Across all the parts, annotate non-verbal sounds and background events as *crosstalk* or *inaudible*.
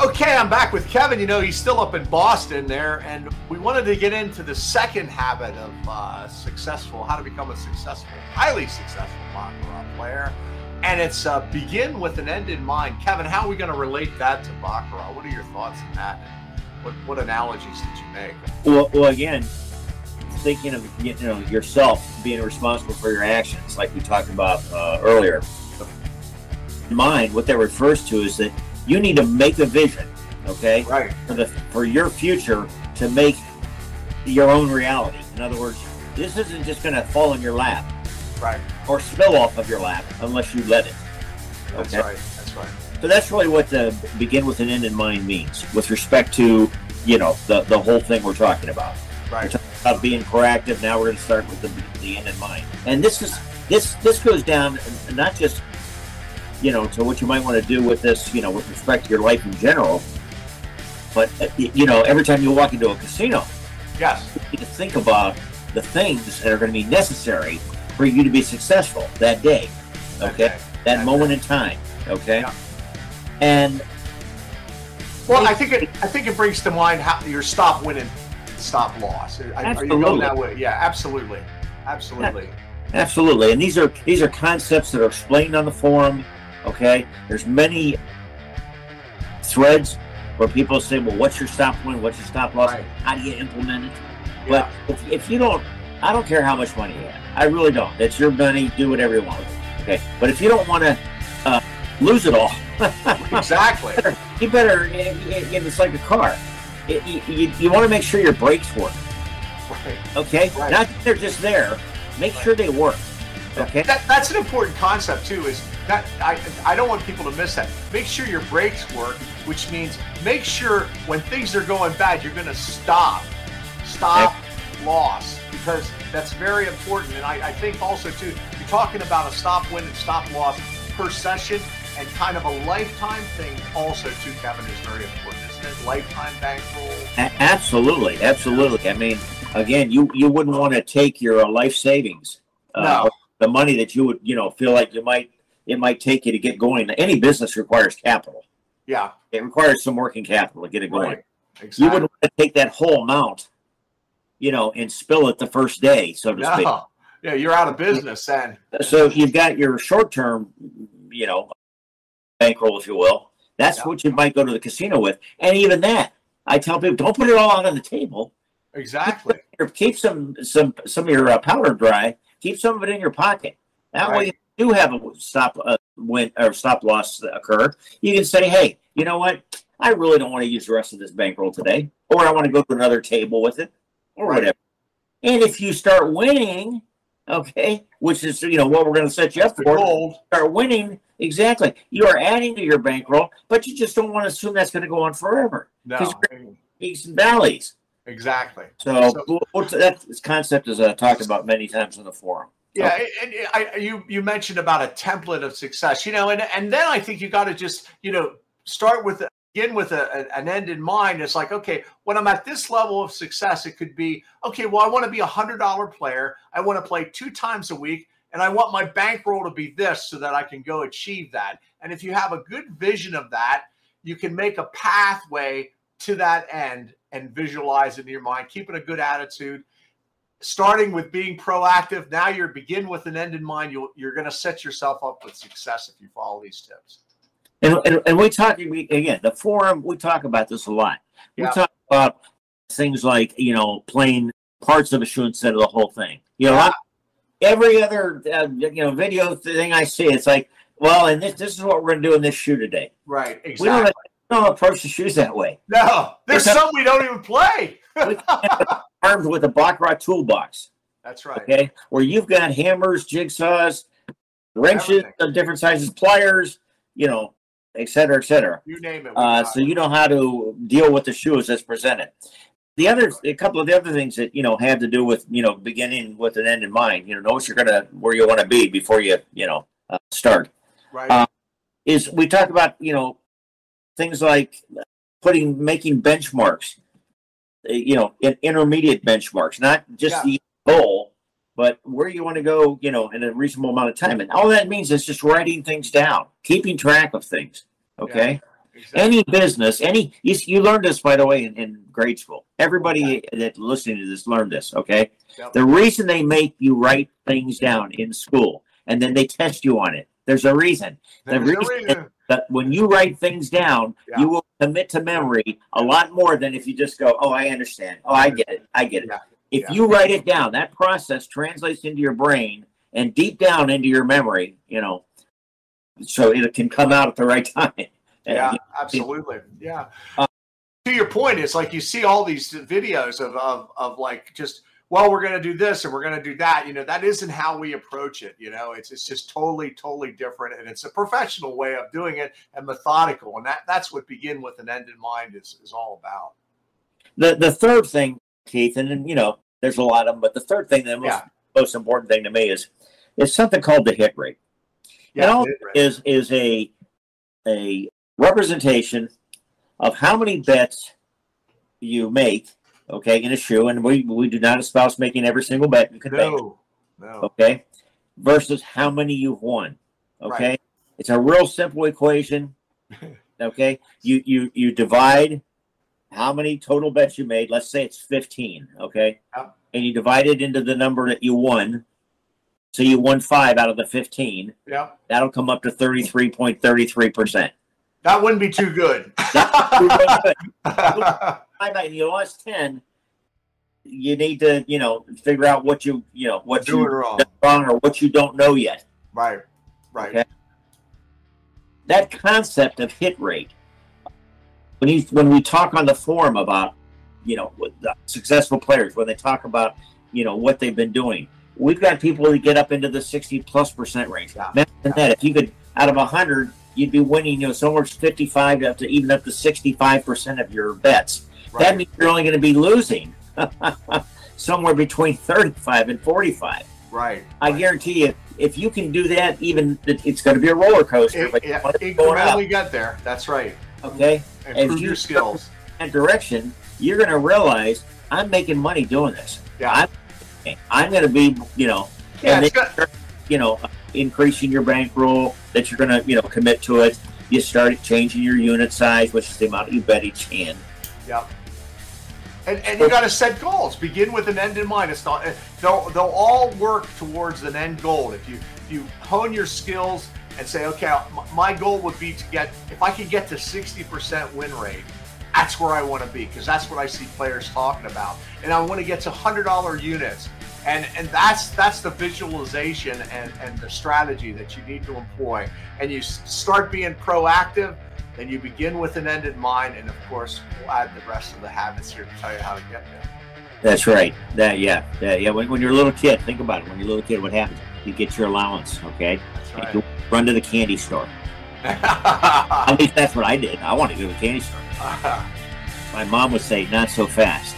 Okay, I'm back with Kevin. You know, he's still up in Boston there, and we wanted to get into the second habit of uh, successful, how to become a successful, highly successful baccarat player. And it's uh, begin with an end in mind. Kevin, how are we going to relate that to baccarat? What are your thoughts on that? What, what analogies did you make? Well, well, again, thinking of you know yourself being responsible for your actions, like we talked about uh, earlier. Mind, what that refers to is that you need to make a vision, okay, Right. for the for your future to make your own reality. In other words, this isn't just going to fall in your lap Right. or spill off of your lap unless you let it. That's right. That's right. So that's really what the begin with an end in mind means with respect to you know the the whole thing we're talking about. Right. We're talking about being proactive. Now we're going to start with the, the end in mind. And this is this this goes down not just you know to what you might want to do with this you know with respect to your life in general, but uh, you know every time you walk into a casino, Yes. you need to think about the things that are going to be necessary for you to be successful that day. Okay, that Okay. moment in time. Okay, Yeah. and Well, I think it. I think it brings to mind how your stop winning, stop loss. Are- Are you Absolutely. going that way? Yeah, absolutely, absolutely. Absolutely, and these are these are concepts that are explained on the forum. Okay, there's many threads where people say, "Well, what's your stop win? What's your stop loss? Right. How do you implement it?" Yeah. But if, if you don't, I don't care how much money you have. I really don't. It's your money. Do whatever you want. Okay, but if you don't want to uh, lose it all, *laughs* exactly. you better. it- it- It's like a car. It- you you, you want to make sure your brakes work. Right. Okay, Right. not that they're just there. Make sure they work. Okay. That, that's an important concept too. Is that I I don't want people to miss that. Make sure your brakes work, which means make sure when things are going bad, you're going to stop, stop, loss, because that's very important. And I, I think also too, you're talking about a stop win and stop loss per session, and kind of a lifetime thing. Also too, Kevin is very important, isn't it? Lifetime bankroll. A- Absolutely, absolutely. I mean, again, you you wouldn't want to take your uh, life savings, uh, No. the money that you would, you know, feel like you might it might take you to get going. Any business requires capital. Yeah. It requires some working capital to get it going. Right. You wouldn't want to take that whole amount, you know, and spill it the first day, so to speak. No. Yeah, you're out of business then. So if you've got your short term, you know, bankroll, if you will. That's Yeah. what you might go to the casino with, and even that, I tell people, don't put it all out on the table. Exactly. keep some some some of your uh, powder dry. Keep some of it in your pocket. That way, Right. you do have a stop uh, win or stop loss occur, you can say, "Hey, you know what? I really don't want to use the rest of this bankroll today, or I want to go to another table with it, or Right. whatever." And if you start winning, okay, which is you know what we're going to set you up for, start winning. Exactly, you are adding to your bankroll, but you just don't want to assume that's going to go on forever. No. Peaks and valleys. Exactly. So, So- that this concept is uh, talked about many times in the forum. Yeah, and I, you you mentioned about a template of success, you know, and and then I think you got to just you know start with begin with a- an end in mind. It's like okay, when I'm at this level of success, it could be okay. Well, I want to be a hundred dollar player. I want to play two times a week, and I want my bankroll to be this so that I can go achieve that. And if you have a good vision of that, you can make a pathway to that end and visualize it in your mind, keeping a good attitude starting with being proactive. Now you're begin with an end in mind. You'll, you're going to set yourself up with success if you follow these tips. And, and, and we talk we, again, the forum, we talk about this a lot. We Yeah. talk about things like, you know, playing parts of a shoe instead of the whole thing. You know, Yeah. every other, uh, you know, video thing I see, it's like, well, and this, this is what we're going to do in this shoe today. Right. We don't, we don't approach the shoes that way. no, there's some we don't even play. *laughs* *laughs* Armed with a Baccarat toolbox. That's right. okay, where you've got hammers, jigsaws, wrenches Everything. of different sizes, pliers, you know, et cetera, et cetera. You name it. Uh, so you know how to deal with the shoes as presented. The other, a couple of the other things that you know have to do with you know beginning with an end in mind. You know, know what you're gonna where you want to be before you you know uh, start. right. uh, Is we talk about you know things like putting making benchmarks. Uh, You know, in intermediate benchmarks, not just the goal, but where you want to go, you know, in a reasonable amount of time. And all that means is just writing things down, keeping track of things. Okay. Exactly. Any business, any you, you learned this by the way in, in grade school. Everybody okay. that listening to this learned this. Okay, yep. the reason they make you write things down in school and then they test you on it. There's a reason. There's the reason. That when you write things down, yeah. you will commit to memory a lot more than if you just go, "Oh, I understand. Oh, I get it. I get it." Yeah. If yeah. you write it down, that process translates into your brain and deep down into your memory. You know, so it can come out at the right *laughs* time. Yeah, absolutely. Yeah. Uh, to your point, it's like you see all these videos of, of, of like just, well, we're going to do this and we're going to do that. You know, that isn't how we approach it. You know, it's, it's just totally, totally different. And it's a professional way of doing it and methodical. And that, that's what begin with an end in mind is, is all about. The, the third thing, Keith, and, and you know, there's a lot of them, but the third thing, the most, yeah. most important thing to me is, is something called the hit rate. Yeah, is is a a representation of how many bets you make, okay, in a shoe, and we we do not espouse making every single bet you can no, make. No. Okay. Versus how many you've won. Okay. Right. It's a real simple equation. *laughs* okay. You you you divide how many total bets you made. Let's say it's 15. Okay. And you divide it into the number that you won. So you won five out of the 15. Yeah. That'll come up to 33.33%. That wouldn't be too good. *laughs* and you lost 10. You need to, you know, figure out what you, you know, what you wrong. wrong or what you don't know yet. Right. Right. Okay? That concept of hit rate, when you when we talk on the forum about, you know, successful players, when they talk about, you know, what they've been doing, we've got people that get up into the 60 plus percent range. Yeah. Imagine yeah. that. If you could, out of 100, you'd be winning, you know, somewhere 55 up to even up to 65% of your bets. Right. That means you're only going to be losing *laughs* somewhere between 35 and 45. Right. I right. guarantee you, if you can do that, even it's going to be a roller coaster. It, but yeah, incrementally get there. That's right. Okay. Improve if you your skills. That direction, you're going to realize I'm making money doing this. Yeah. I'm I'm going to be, you know, yeah, then, you know, increasing your bankroll that you're going to, you know, commit to it. You start changing your unit size, which is the amount you bet each hand. Yep. And, and you got to set goals. Begin with an end in mind. It's not they'll they'll all work towards an end goal. If you if you hone your skills and say, okay, my goal would be to get if I could get to sixty percent win rate, that's where I want to be because that's what I see players talking about. And I want to get to hundred dollar units and and that's that's the visualization and and the strategy that you need to employ. And you start being proactive then you begin with an end in mind and of course we'll add the rest of the habits here to tell you how to get there. That's right. That yeah. Yeah, yeah. When, when you're a little kid think about it. When you're a little kid what happens? You get your allowance okay? Right. you run to the candy store. *laughs* At least that's what i did. I wanted to go to the candy store. *laughs* My mom would say not so fast.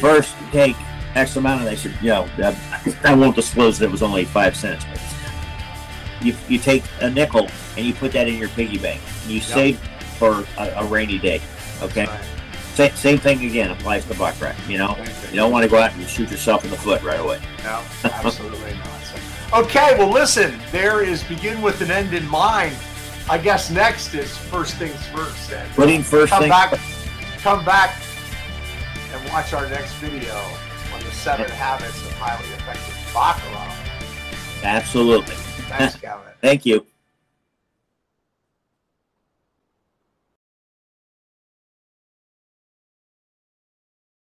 First take X amount, and they said, you know, I won't disclose that it was only five cents. But you, you take a nickel and you put that in your piggy bank. And you yep. save for a, a, rainy day. Okay. Right. Same, same thing again applies to baccarat. You know, you don't want to go out and shoot yourself in the foot right away. No, *laughs* absolutely not. Okay, well, listen. There is begin with an end in mind. I guess next is first things first. And, Putting first come things back, come back, and watch our next video on the seven habits of highly effective baccarat. Absolutely. Thanks, Gavin. *laughs* Thank you.